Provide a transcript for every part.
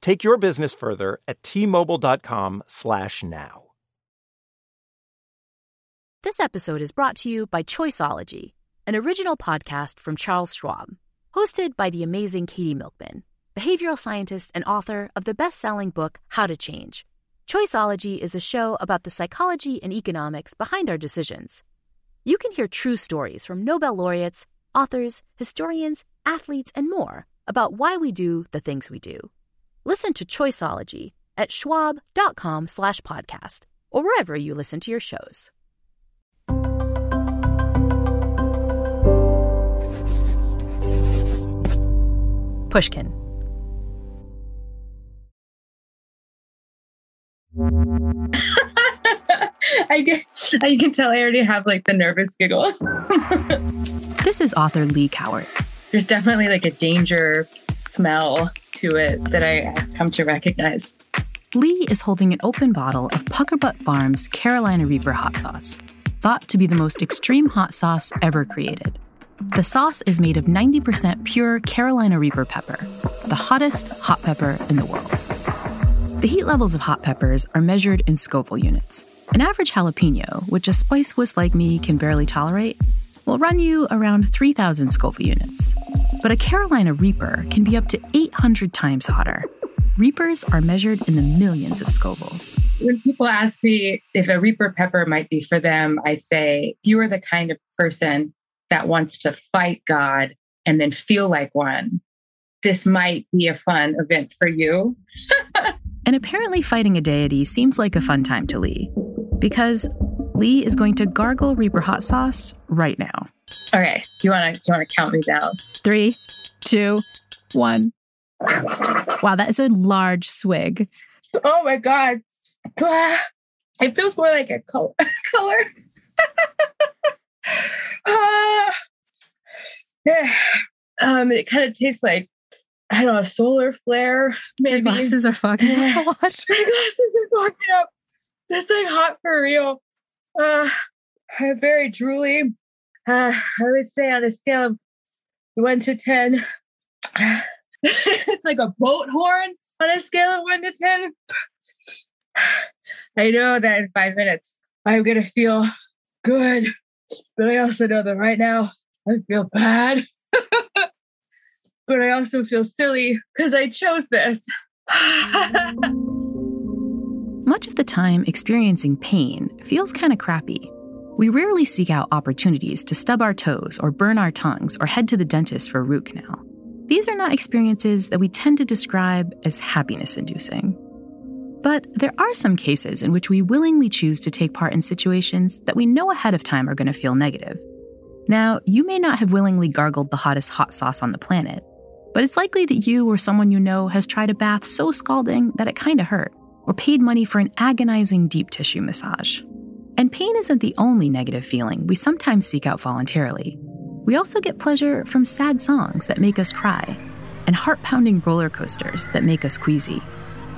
Take your business further at t-mobile.com/now. This episode is brought to you by Choiceology, an original podcast from Charles Schwab, hosted by the amazing Katie Milkman, behavioral scientist and author of the best-selling book How to Change. Choiceology is a show about the psychology and economics behind our decisions. You can hear true stories from Nobel laureates, authors, historians, athletes, and more about why we do the things we do. Listen to Choiceology at schwab.com slash podcast or wherever you listen to your shows. Pushkin. I get, I can tell I already have like the nervous giggle. This is author Leigh Cowart. There's definitely like a danger smell to it that I have come to recognize. Leigh is holding an open bottle of Puckerbutt Farms Carolina Reaper hot sauce, thought to be the most extreme hot sauce ever created. The sauce is made of 90% pure Carolina Reaper pepper, the hottest hot pepper in the world. The heat levels of hot peppers are measured in Scoville units. An average jalapeno, which a spice wuss like me can barely tolerate, will run you around 3,000 Scoville units. But a Carolina Reaper can be up to 800 times hotter. Reapers are measured in the millions of Scovilles. When people ask me if a Reaper pepper might be for them, I say, if you are the kind of person that wants to fight God and then feel like one, this might be a fun event for you. And apparently, fighting a deity seems like a fun time to Leigh, because Leigh is going to gargle Reaper hot sauce right now. Okay, do you want to do you want to count me down? Three, two, one. Wow, that is a large swig. Oh my god, it feels more like a color. color. Ah. yeah, um, it kind of tastes like I don't know, a solar flare. Maybe glasses are fogging up my glasses are fogging up. That's like hot for real. Uh, very drooly. Uh, I would say on a scale of one to ten, it's like a boat horn on a scale of one to ten. I know that in five minutes I'm gonna feel good, but I also know that right now I feel bad. but I also feel silly because I chose this. Much of the time, experiencing pain feels kind of crappy. We rarely seek out opportunities to stub our toes or burn our tongues or head to the dentist for a root canal. These are not experiences that we tend to describe as happiness inducing. But there are some cases in which we willingly choose to take part in situations that we know ahead of time are going to feel negative. Now, you may not have willingly gargled the hottest hot sauce on the planet, but it's likely that you or someone you know has tried a bath so scalding that it kind of hurt, or paid money for an agonizing deep tissue massage. And pain isn't the only negative feeling we sometimes seek out voluntarily. We also get pleasure from sad songs that make us cry, and heart pounding roller coasters that make us queasy.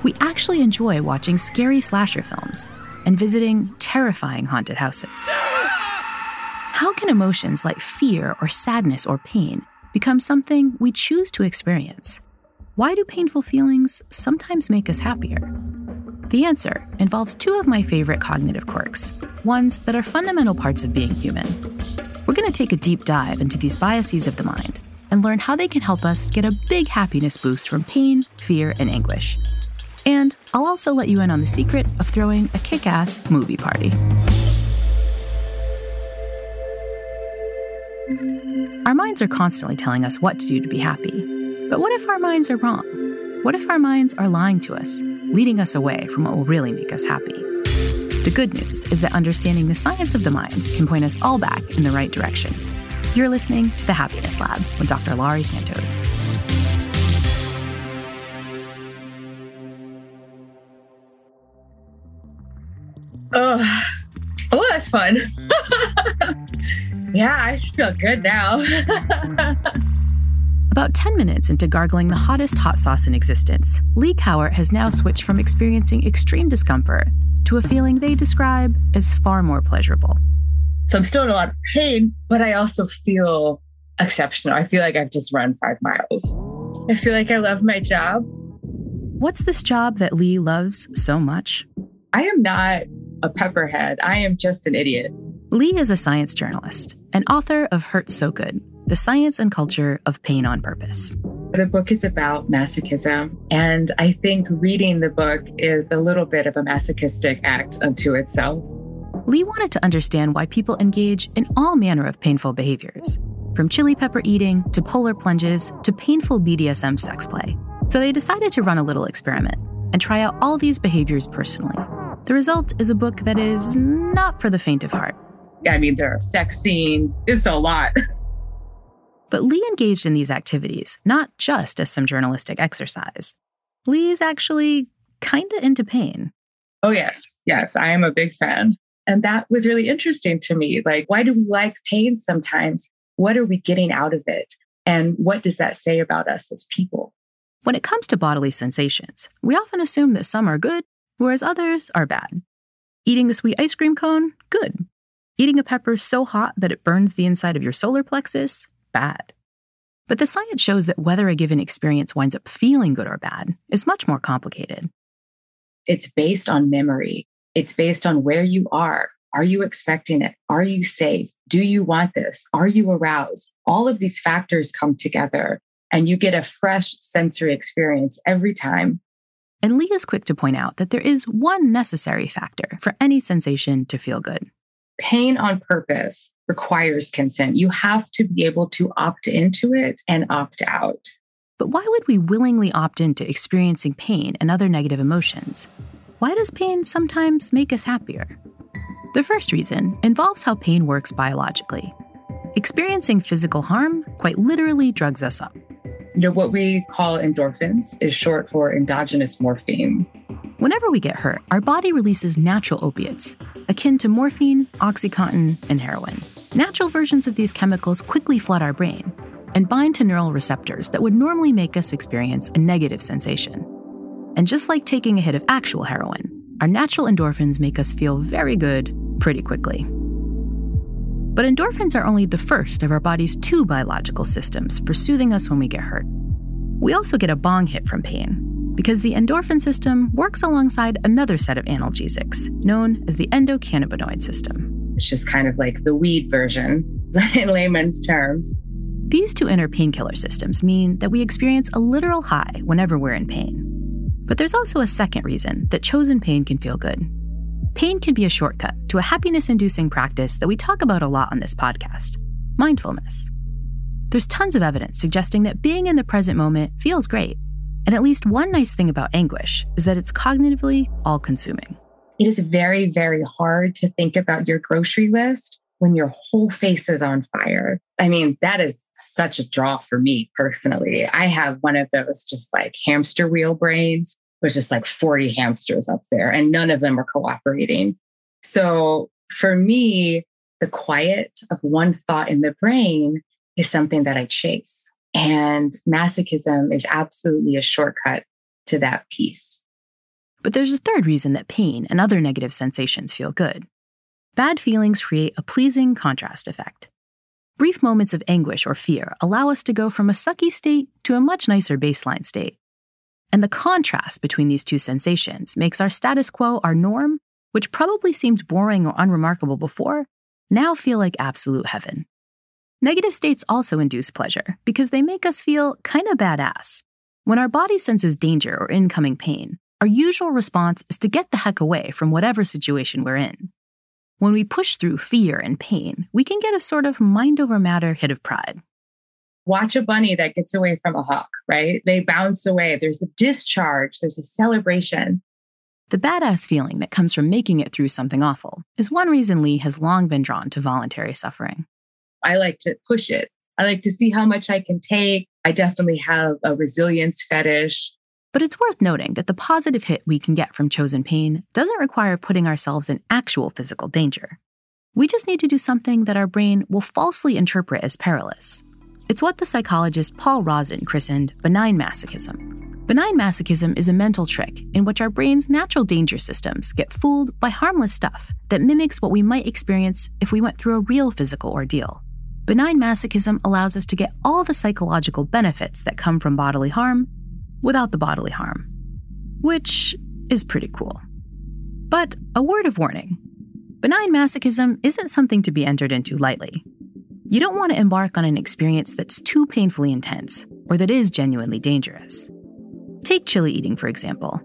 We actually enjoy watching scary slasher films and visiting terrifying haunted houses. How can emotions like fear or sadness or pain become something we choose to experience? Why do painful feelings sometimes make us happier? The answer involves two of my favorite cognitive quirks, ones that are fundamental parts of being human. We're going to take a deep dive into these biases of the mind and learn how they can help us get a big happiness boost from pain, fear, and anguish. And I'll also let you in on the secret of throwing a kick ass movie party. Our minds are constantly telling us what to do to be happy. But what if our minds are wrong? What if our minds are lying to us, leading us away from what will really make us happy? The good news is that understanding the science of the mind can point us all back in the right direction. You're listening to The Happiness Lab with Dr. Laurie Santos. Oh, oh, that's fun. yeah, I feel good now. About 10 minutes into gargling the hottest hot sauce in existence, Leigh Cowart has now switched from experiencing extreme discomfort to a feeling they describe as far more pleasurable. So I'm still in a lot of pain, but I also feel exceptional. I feel like I've just run five miles. I feel like I love my job. What's this job that Leigh loves so much? I am not a pepperhead. I am just an idiot. Leigh is a science journalist and author of Hurts So Good The Science and Culture of Pain on Purpose. The book is about masochism. And I think reading the book is a little bit of a masochistic act unto itself. Leigh wanted to understand why people engage in all manner of painful behaviors, from chili pepper eating to polar plunges to painful BDSM sex play. So they decided to run a little experiment and try out all these behaviors personally. The result is a book that is not for the faint of heart. I mean, there are sex scenes, it's a lot. But Leigh engaged in these activities not just as some journalistic exercise. Leigh is actually kind of into pain. Oh, yes. Yes, I am a big fan. And that was really interesting to me. Like, why do we like pain sometimes? What are we getting out of it? And what does that say about us as people? When it comes to bodily sensations, we often assume that some are good, whereas others are bad. Eating a sweet ice cream cone, good. Eating a pepper so hot that it burns the inside of your solar plexus, bad. But the science shows that whether a given experience winds up feeling good or bad is much more complicated. It's based on memory, it's based on where you are. Are you expecting it? Are you safe? Do you want this? Are you aroused? All of these factors come together and you get a fresh sensory experience every time. And Leigh is quick to point out that there is one necessary factor for any sensation to feel good. Pain on purpose requires consent. You have to be able to opt into it and opt out. But why would we willingly opt into experiencing pain and other negative emotions? Why does pain sometimes make us happier? The first reason involves how pain works biologically. Experiencing physical harm quite literally drugs us up. You know, what we call endorphins is short for endogenous morphine. Whenever we get hurt, our body releases natural opiates, akin to morphine, Oxycontin, and heroin. Natural versions of these chemicals quickly flood our brain and bind to neural receptors that would normally make us experience a negative sensation. And just like taking a hit of actual heroin, our natural endorphins make us feel very good pretty quickly. But endorphins are only the first of our body's two biological systems for soothing us when we get hurt. We also get a bong hit from pain because the endorphin system works alongside another set of analgesics known as the endocannabinoid system. It's just kind of like the weed version in layman's terms. These two inner painkiller systems mean that we experience a literal high whenever we're in pain. But there's also a second reason that chosen pain can feel good. Pain can be a shortcut to a happiness inducing practice that we talk about a lot on this podcast mindfulness. There's tons of evidence suggesting that being in the present moment feels great. And at least one nice thing about anguish is that it's cognitively all consuming. It is very, very hard to think about your grocery list when your whole face is on fire. I mean, that is such a draw for me personally. I have one of those just like hamster wheel brains there's just like 40 hamsters up there and none of them are cooperating. So for me, the quiet of one thought in the brain is something that I chase. And masochism is absolutely a shortcut to that piece. But there's a third reason that pain and other negative sensations feel good. Bad feelings create a pleasing contrast effect. Brief moments of anguish or fear allow us to go from a sucky state to a much nicer baseline state. And the contrast between these two sensations makes our status quo, our norm, which probably seemed boring or unremarkable before, now feel like absolute heaven. Negative states also induce pleasure because they make us feel kind of badass. When our body senses danger or incoming pain, our usual response is to get the heck away from whatever situation we're in. When we push through fear and pain, we can get a sort of mind over matter hit of pride. Watch a bunny that gets away from a hawk, right? They bounce away. There's a discharge, there's a celebration. The badass feeling that comes from making it through something awful is one reason Leigh has long been drawn to voluntary suffering. I like to push it. I like to see how much I can take. I definitely have a resilience fetish. But it's worth noting that the positive hit we can get from chosen pain doesn't require putting ourselves in actual physical danger. We just need to do something that our brain will falsely interpret as perilous. It's what the psychologist Paul Rozin christened benign masochism. Benign masochism is a mental trick in which our brain's natural danger systems get fooled by harmless stuff that mimics what we might experience if we went through a real physical ordeal. Benign masochism allows us to get all the psychological benefits that come from bodily harm without the bodily harm, which is pretty cool. But a word of warning benign masochism isn't something to be entered into lightly. You don't want to embark on an experience that's too painfully intense or that is genuinely dangerous. Take chili eating, for example.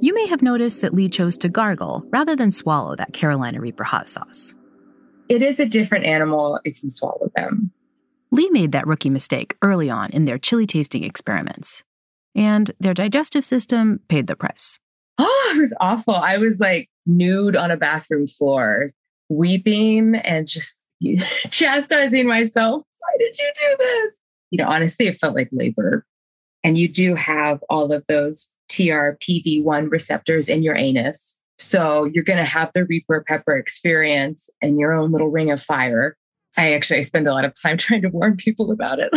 You may have noticed that Leigh chose to gargle rather than swallow that Carolina Reaper hot sauce. It is a different animal if you swallow them. Leigh made that rookie mistake early on in their chili tasting experiments and their digestive system paid the price. Oh, it was awful. I was like nude on a bathroom floor, weeping and just chastising myself. Why did you do this? You know, honestly, it felt like labor. And you do have all of those TRPV1 receptors in your anus. So you're going to have the Reaper Pepper experience in your own little ring of fire. I actually I spend a lot of time trying to warn people about it.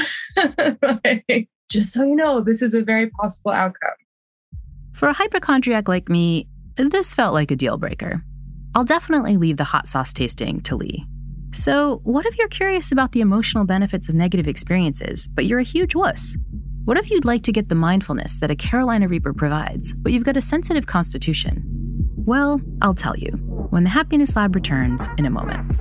like, just so you know, this is a very possible outcome. For a hypochondriac like me, this felt like a deal breaker. I'll definitely leave the hot sauce tasting to Leigh. So, what if you're curious about the emotional benefits of negative experiences, but you're a huge wuss? What if you'd like to get the mindfulness that a Carolina Reaper provides, but you've got a sensitive constitution? Well, I'll tell you when the Happiness Lab returns in a moment.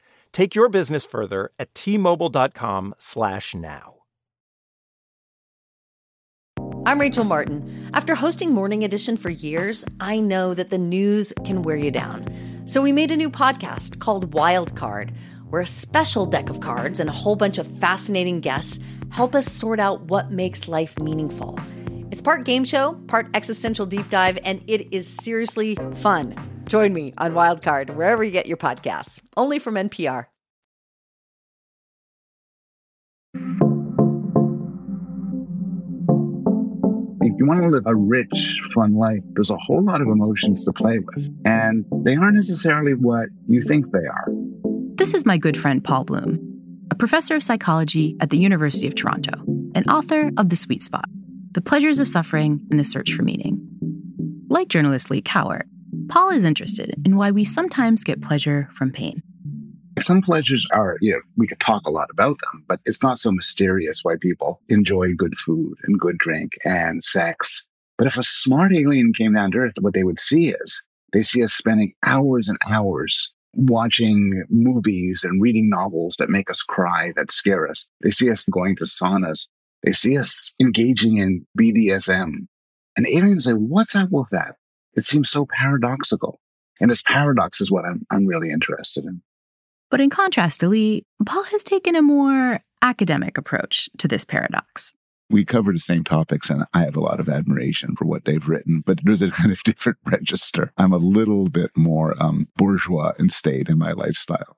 Take your business further at tmobile.com slash now. I'm Rachel Martin. After hosting Morning Edition for years, I know that the news can wear you down. So we made a new podcast called Wild Card, where a special deck of cards and a whole bunch of fascinating guests help us sort out what makes life meaningful. It's part game show, part existential deep dive, and it is seriously fun. Join me on Wildcard, wherever you get your podcasts, only from NPR. If you want to live a rich, fun life, there's a whole lot of emotions to play with, and they aren't necessarily what you think they are. This is my good friend Paul Bloom, a professor of psychology at the University of Toronto, and author of The Sweet Spot The Pleasures of Suffering and the Search for Meaning. Like journalist Leigh Cowart, Paul is interested in why we sometimes get pleasure from pain. Some pleasures are, you know, we could talk a lot about them, but it's not so mysterious why people enjoy good food and good drink and sex. But if a smart alien came down to Earth, what they would see is they see us spending hours and hours watching movies and reading novels that make us cry, that scare us. They see us going to saunas. They see us engaging in BDSM. And aliens say, what's up with that? It seems so paradoxical. And this paradox is what I'm, I'm really interested in. But in contrast to Leigh, Paul has taken a more academic approach to this paradox. We cover the same topics, and I have a lot of admiration for what they've written, but there's a kind of different register. I'm a little bit more um, bourgeois in state in my lifestyle.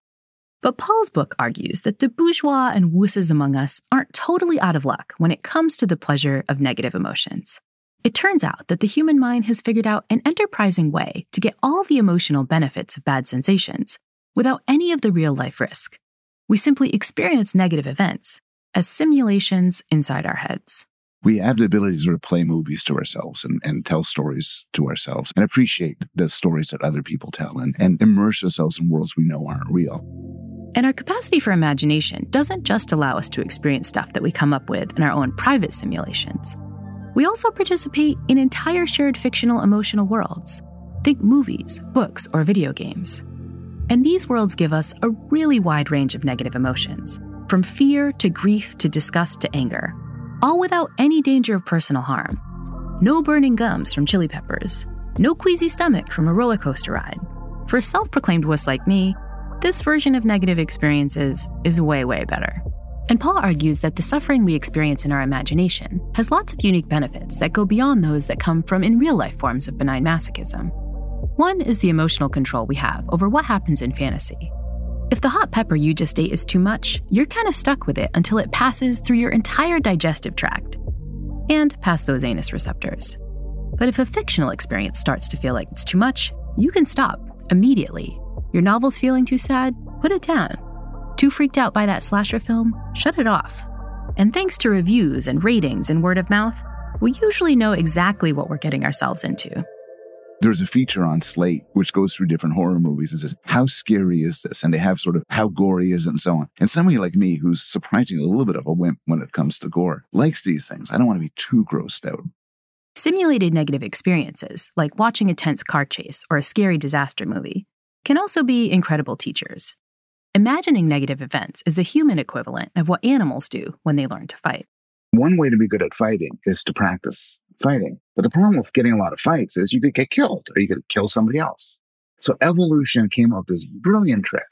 But Paul's book argues that the bourgeois and wusses among us aren't totally out of luck when it comes to the pleasure of negative emotions. It turns out that the human mind has figured out an enterprising way to get all the emotional benefits of bad sensations without any of the real life risk. We simply experience negative events as simulations inside our heads. We have the ability to sort of play movies to ourselves and, and tell stories to ourselves and appreciate the stories that other people tell and, and immerse ourselves in worlds we know aren't real. And our capacity for imagination doesn't just allow us to experience stuff that we come up with in our own private simulations. We also participate in entire shared fictional emotional worlds. Think movies, books, or video games. And these worlds give us a really wide range of negative emotions, from fear to grief to disgust to anger, all without any danger of personal harm. No burning gums from chili peppers, no queasy stomach from a roller coaster ride. For self proclaimed wuss like me, this version of negative experiences is way, way better. And Paul argues that the suffering we experience in our imagination has lots of unique benefits that go beyond those that come from in real life forms of benign masochism. One is the emotional control we have over what happens in fantasy. If the hot pepper you just ate is too much, you're kind of stuck with it until it passes through your entire digestive tract and past those anus receptors. But if a fictional experience starts to feel like it's too much, you can stop immediately. Your novel's feeling too sad? Put it down. Too freaked out by that slasher film? Shut it off. And thanks to reviews and ratings and word of mouth, we usually know exactly what we're getting ourselves into. There's a feature on Slate which goes through different horror movies and says, How scary is this? And they have sort of how gory is it and so on. And somebody like me, who's surprisingly a little bit of a wimp when it comes to gore, likes these things. I don't want to be too grossed out. Simulated negative experiences, like watching a tense car chase or a scary disaster movie, can also be incredible teachers. Imagining negative events is the human equivalent of what animals do when they learn to fight. One way to be good at fighting is to practice fighting. But the problem with getting a lot of fights is you could get killed or you could kill somebody else. So evolution came up with this brilliant trick.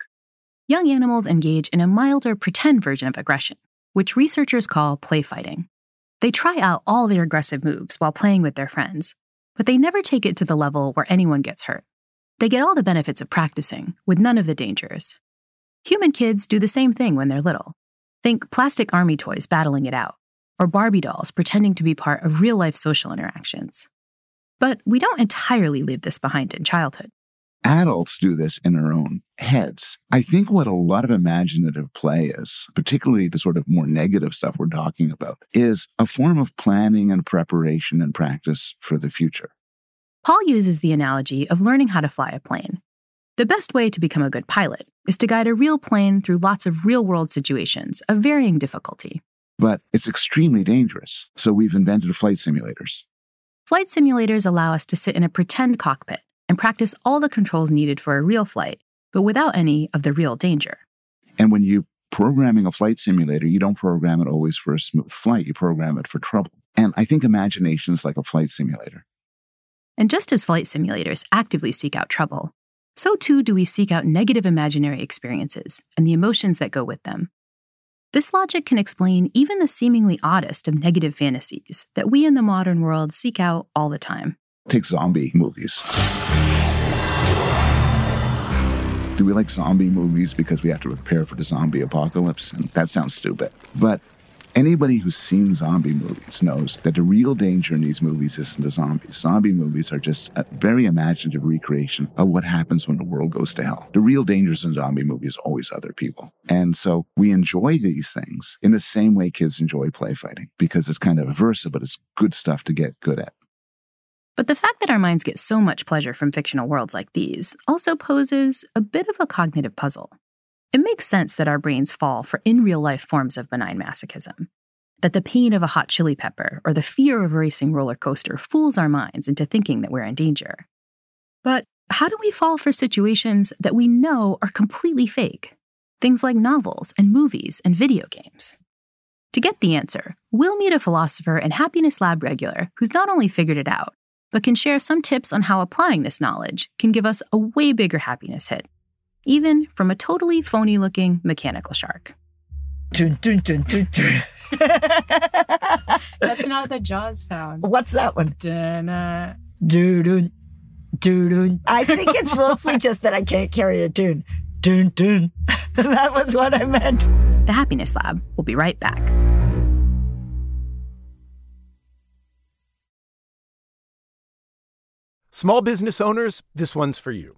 Young animals engage in a milder pretend version of aggression, which researchers call play fighting. They try out all their aggressive moves while playing with their friends, but they never take it to the level where anyone gets hurt. They get all the benefits of practicing with none of the dangers. Human kids do the same thing when they're little. Think plastic army toys battling it out, or Barbie dolls pretending to be part of real life social interactions. But we don't entirely leave this behind in childhood. Adults do this in their own heads. I think what a lot of imaginative play is, particularly the sort of more negative stuff we're talking about, is a form of planning and preparation and practice for the future. Paul uses the analogy of learning how to fly a plane. The best way to become a good pilot is to guide a real plane through lots of real world situations of varying difficulty. But it's extremely dangerous, so we've invented flight simulators. Flight simulators allow us to sit in a pretend cockpit and practice all the controls needed for a real flight, but without any of the real danger. And when you programming a flight simulator, you don't program it always for a smooth flight, you program it for trouble. And I think imagination is like a flight simulator. And just as flight simulators actively seek out trouble, so too do we seek out negative imaginary experiences and the emotions that go with them. This logic can explain even the seemingly oddest of negative fantasies that we in the modern world seek out all the time. Take zombie movies. Do we like zombie movies because we have to prepare for the zombie apocalypse? And that sounds stupid. But Anybody who's seen zombie movies knows that the real danger in these movies isn't the zombies. Zombie movies are just a very imaginative recreation of what happens when the world goes to hell. The real dangers in zombie movies are always other people. And so we enjoy these things in the same way kids enjoy play fighting because it's kind of aversive, but it's good stuff to get good at. But the fact that our minds get so much pleasure from fictional worlds like these also poses a bit of a cognitive puzzle. It makes sense that our brains fall for in real life forms of benign masochism. That the pain of a hot chili pepper or the fear of a racing roller coaster fools our minds into thinking that we're in danger. But how do we fall for situations that we know are completely fake? Things like novels and movies and video games. To get the answer, we'll meet a philosopher and happiness lab regular who's not only figured it out, but can share some tips on how applying this knowledge can give us a way bigger happiness hit even from a totally phony looking mechanical shark. Dun, dun, dun, dun, dun. That's not the Jaws sound. What's that one? Dun-uh. Dun, uh, dun, dun, dun. I think it's mostly just that I can't carry a tune. Dun, dun. that was what I meant. The Happiness Lab will be right back. Small business owners, this one's for you.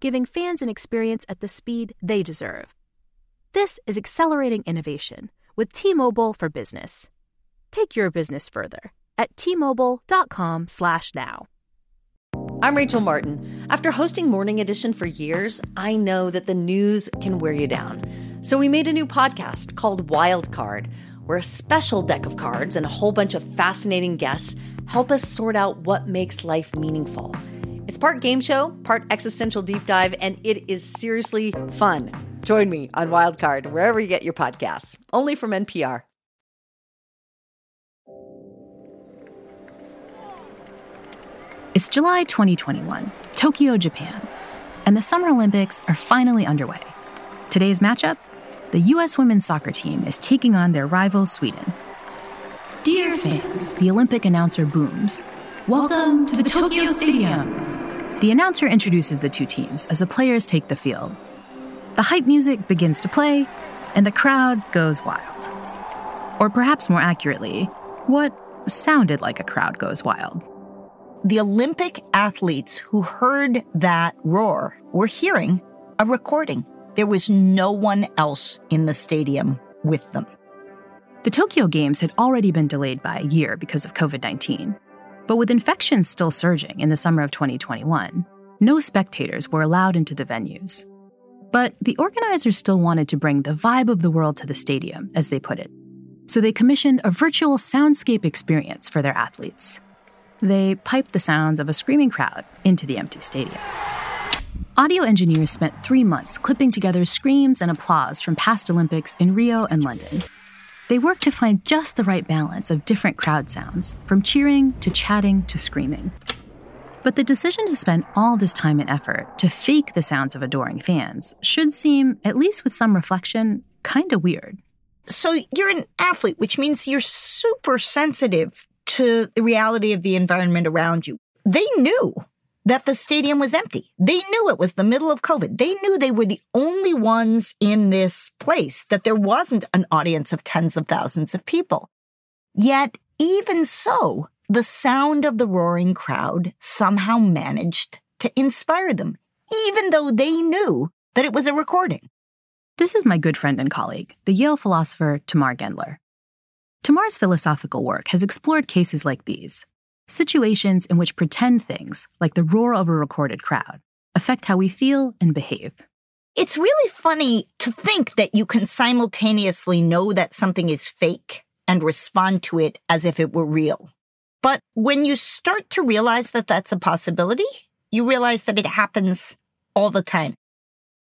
giving fans an experience at the speed they deserve. This is accelerating innovation with T-Mobile for Business. Take your business further at t-mobile.com/now. I'm Rachel Martin. After hosting Morning Edition for years, I know that the news can wear you down. So we made a new podcast called Wild Card, where a special deck of cards and a whole bunch of fascinating guests help us sort out what makes life meaningful. It's part game show, part existential deep dive, and it is seriously fun. Join me on Wildcard, wherever you get your podcasts, only from NPR. It's July 2021, Tokyo, Japan, and the Summer Olympics are finally underway. Today's matchup the U.S. women's soccer team is taking on their rival Sweden. Dear fans, the Olympic announcer booms. Welcome to the Tokyo Stadium. The announcer introduces the two teams as the players take the field. The hype music begins to play, and the crowd goes wild. Or perhaps more accurately, what sounded like a crowd goes wild. The Olympic athletes who heard that roar were hearing a recording. There was no one else in the stadium with them. The Tokyo Games had already been delayed by a year because of COVID 19. But with infections still surging in the summer of 2021, no spectators were allowed into the venues. But the organizers still wanted to bring the vibe of the world to the stadium, as they put it. So they commissioned a virtual soundscape experience for their athletes. They piped the sounds of a screaming crowd into the empty stadium. Audio engineers spent three months clipping together screams and applause from past Olympics in Rio and London. They work to find just the right balance of different crowd sounds, from cheering to chatting to screaming. But the decision to spend all this time and effort to fake the sounds of adoring fans should seem, at least with some reflection, kind of weird. So you're an athlete, which means you're super sensitive to the reality of the environment around you. They knew that the stadium was empty. They knew it was the middle of COVID. They knew they were the only ones in this place, that there wasn't an audience of tens of thousands of people. Yet, even so, the sound of the roaring crowd somehow managed to inspire them, even though they knew that it was a recording. This is my good friend and colleague, the Yale philosopher Tamar Gendler. Tamar's philosophical work has explored cases like these situations in which pretend things, like the roar of a recorded crowd, affect how we feel and behave. It's really funny to think that you can simultaneously know that something is fake and respond to it as if it were real. But when you start to realize that that's a possibility, you realize that it happens all the time.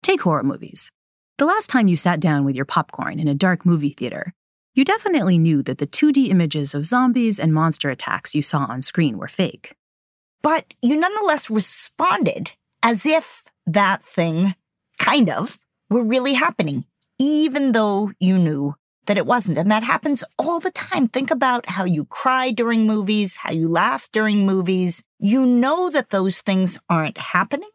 Take horror movies. The last time you sat down with your popcorn in a dark movie theater, You definitely knew that the 2D images of zombies and monster attacks you saw on screen were fake. But you nonetheless responded as if that thing, kind of, were really happening, even though you knew that it wasn't. And that happens all the time. Think about how you cry during movies, how you laugh during movies. You know that those things aren't happening.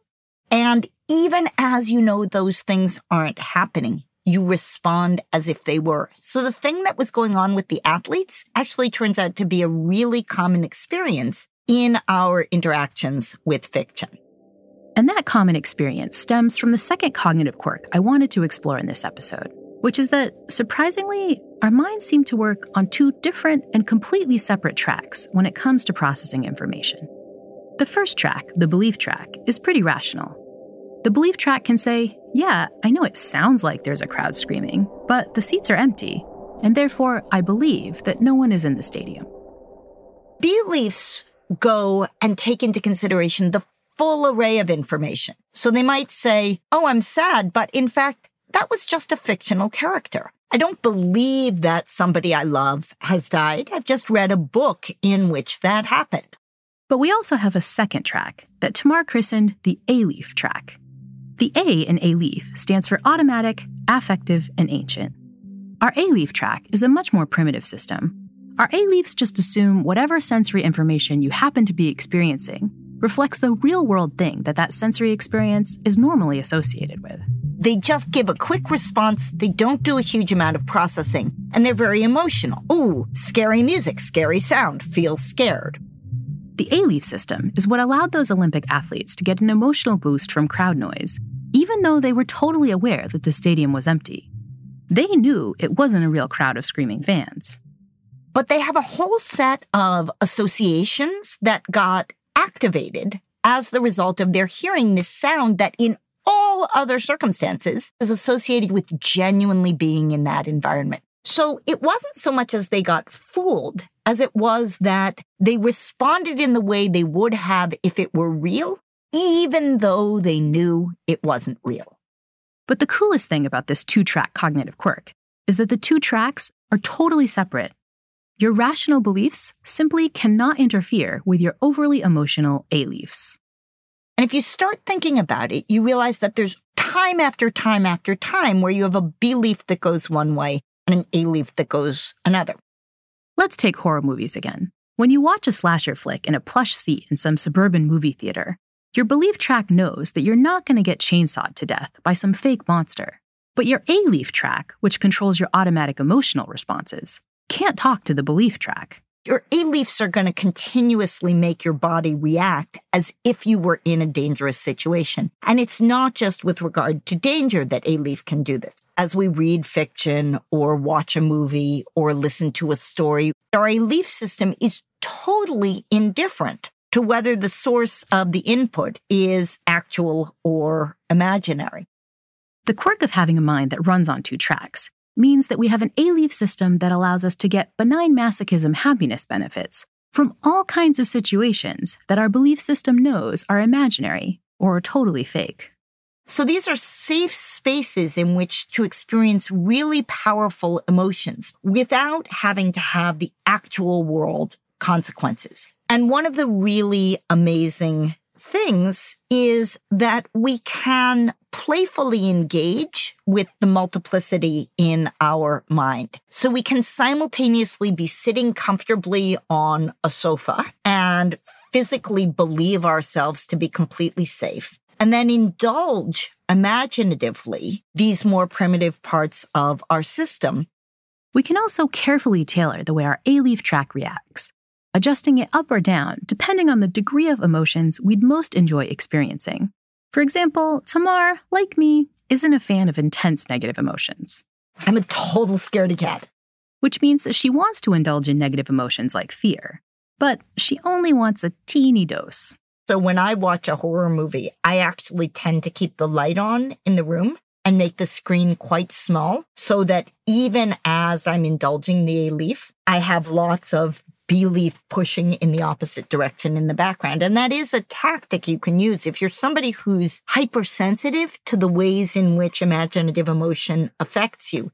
And even as you know those things aren't happening, you respond as if they were. So the thing that was going on with the athletes actually turns out to be a really common experience in our interactions with fiction. And that common experience stems from the second cognitive quirk I wanted to explore in this episode, which is that, surprisingly, our minds seem to work on two different and completely separate tracks when it comes to processing information. The first track, the belief track, is pretty rational. The belief track can say, yeah, I know it sounds like there's a crowd screaming, but the seats are empty, and therefore I believe that no one is in the stadium. Beliefs go and take into consideration the full array of information. So they might say, Oh, I'm sad, but in fact, that was just a fictional character. I don't believe that somebody I love has died. I've just read a book in which that happened. But we also have a second track that Tamar christened the alief track. The A in alief stands for automatic, affective, and ancient. Our alief track is a much more primitive system. Our A leaves just assume whatever sensory information you happen to be experiencing reflects the real world thing that that sensory experience is normally associated with. They just give a quick response. They don't do a huge amount of processing, and they're very emotional. Ooh, scary music, scary sound, feels scared. The alief system is what allowed those Olympic athletes to get an emotional boost from crowd noise, even though they were totally aware that the stadium was empty. They knew it wasn't a real crowd of screaming fans. But they have a whole set of associations that got activated as the result of their hearing this sound that in all other circumstances is associated with genuinely being in that environment. So it wasn't so much as they got fooled as it was that they responded in the way they would have if it were real, even though they knew it wasn't real. But the coolest thing about this two track cognitive quirk is that the two tracks are totally separate your rational beliefs simply cannot interfere with your overly emotional aliefs. And if you start thinking about it, you realize that there's time after time after time where you have a belief that goes one way and an alief that goes another. Let's take horror movies again. When you watch a slasher flick in a plush seat in some suburban movie theater, your belief track knows that you're not going to get chainsawed to death by some fake monster. But your A leaf track, which controls your automatic emotional responses, can't talk to the belief track. Your aliefs are going to continuously make your body react as if you were in a dangerous situation. And it's not just with regard to danger that alief can do this. As we read fiction or watch a movie or listen to a story, our alief system is totally indifferent to whether the source of the input is actual or imaginary. The quirk of having a mind that runs on two tracks means that we have an alief system that allows us to get benign masochism happiness benefits from all kinds of situations that our belief system knows are imaginary or totally fake. So these are safe spaces in which to experience really powerful emotions without having to have the actual world consequences. And one of the really amazing things is that we can playfully engage with the multiplicity in our mind. So we can simultaneously be sitting comfortably on a sofa and physically believe ourselves to be completely safe and then indulge imaginatively these more primitive parts of our system. We can also carefully tailor the way our A leaf track reacts adjusting it up or down depending on the degree of emotions we'd most enjoy experiencing. For example, Tamar, like me, isn't a fan of intense negative emotions. I'm a total scaredy cat. Which means that she wants to indulge in negative emotions like fear, but she only wants a teeny dose. So when I watch a horror movie, I actually tend to keep the light on in the room and make the screen quite small so that even as I'm indulging the alief, I have lots of belief pushing in the opposite direction in the background. And that is a tactic you can use if you're somebody who's hypersensitive to the ways in which imaginative emotion affects you.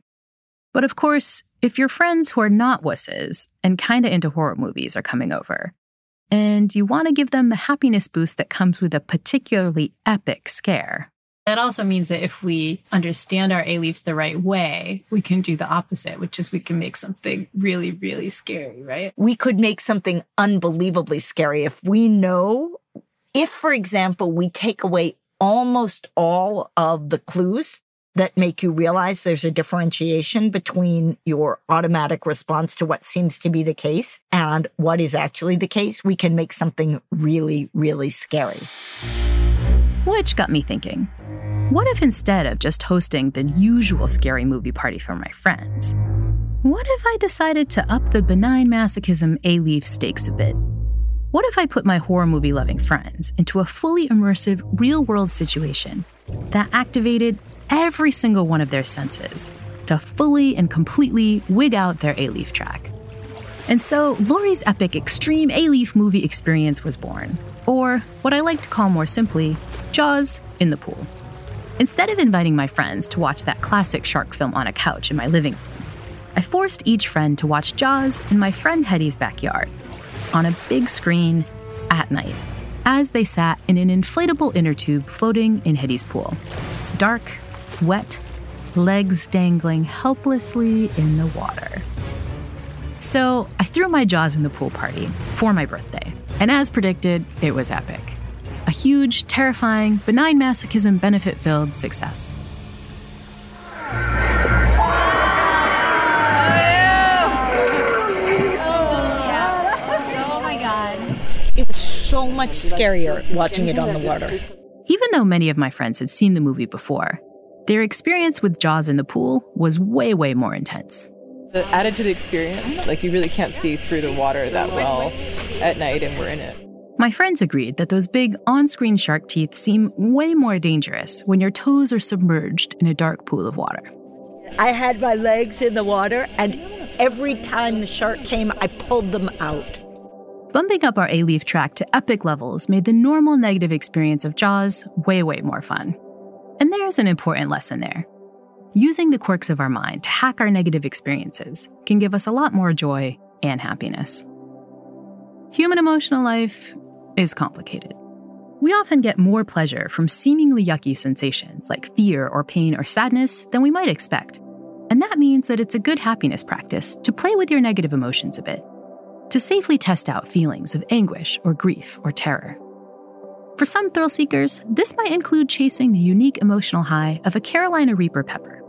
But of course, if your friends who are not wusses and kind of into horror movies are coming over, and you want to give them the happiness boost that comes with a particularly epic scare. That also means that if we understand our aliefs the right way, we can do the opposite, which is we can make something really, really scary, right? We could make something unbelievably scary if we know, if, for example, we take away almost all of the clues that make you realize there's a differentiation between your automatic response to what seems to be the case and what is actually the case, we can make something really, really scary. Which got me thinking what if instead of just hosting the usual scary movie party for my friends, what if I decided to up the benign masochism alief stakes a bit? What if I put my horror movie loving friends into a fully immersive real world situation that activated every single one of their senses to fully and completely wig out their alief track. And so Laurie's epic extreme alief movie experience was born, or what I like to call more simply, Jaws in the pool. Instead of inviting my friends to watch that classic shark film on a couch in my living room, I forced each friend to watch Jaws in my friend Hetty's backyard on a big screen at night as they sat in an inflatable inner tube floating in Hetty's pool. Dark, wet, legs dangling helplessly in the water. So I threw my jaws in the pool party for my birthday, and as predicted, it was epic. A huge, terrifying, benign masochism benefit filled success. Oh, it was so much scarier watching it on the water. Even though many of my friends had seen the movie before, their experience with Jaws in the pool was way, way more intense. The added to the experience, like you really can't see through the water that well at night, and we're in it. My friends agreed that those big on screen shark teeth seem way more dangerous when your toes are submerged in a dark pool of water. I had my legs in the water, and every time the shark came, I pulled them out. Bumping up our alief track to epic levels made the normal negative experience of Jaws way, way more fun. And there's an important lesson there. Using the quirks of our mind to hack our negative experiences can give us a lot more joy and happiness. Human emotional life is complicated. We often get more pleasure from seemingly yucky sensations like fear or pain or sadness than we might expect. And that means that it's a good happiness practice to play with your negative emotions a bit, to safely test out feelings of anguish or grief or terror. For some thrill seekers, this might include chasing the unique emotional high of a Carolina Reaper pepper.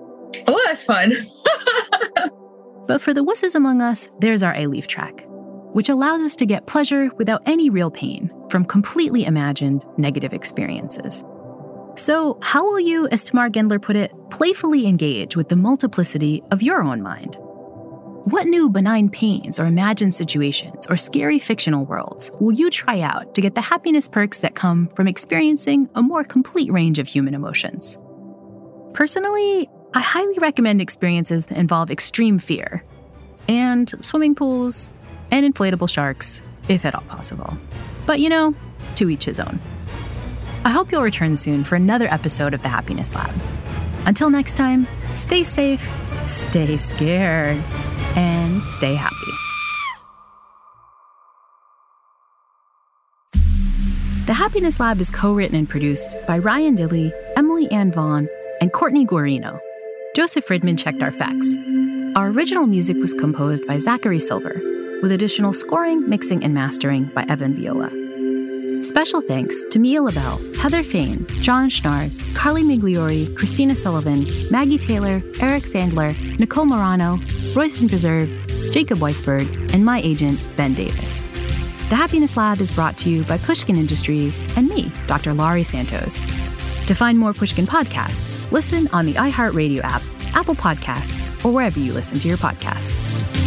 Oh, that's fun. but for the wusses among us, there's our alief track, which allows us to get pleasure without any real pain from completely imagined negative experiences. So, how will you, as Tamar Gendler put it, playfully engage with the multiplicity of your own mind? What new benign pains or imagined situations or scary fictional worlds will you try out to get the happiness perks that come from experiencing a more complete range of human emotions? Personally, I highly recommend experiences that involve extreme fear and swimming pools and inflatable sharks, if at all possible. But you know, to each his own. I hope you'll return soon for another episode of the Happiness Lab. Until next time, stay safe, stay scared and stay happy. The Happiness Lab is co written and produced by Ryan Dilley, Emily Ann Vaughn, and Courtney Guarino. Joseph Friedman checked our facts. Our original music was composed by Zachary Silver, with additional scoring, mixing, and mastering by Evan Viola. Special thanks to Mia LaBelle, Heather Fain, John Schnaars, Carly Migliori, Christina Sullivan, Maggie Taylor, Eric Sandler, Nicole Morano, Royston Beserve, Jacob Weisberg, and my agent, Ben Davis. The Happiness Lab is brought to you by Pushkin Industries and me, Dr. Laurie Santos. To find more Pushkin podcasts, listen on the iHeartRadio app, Apple Podcasts, or wherever you listen to your podcasts.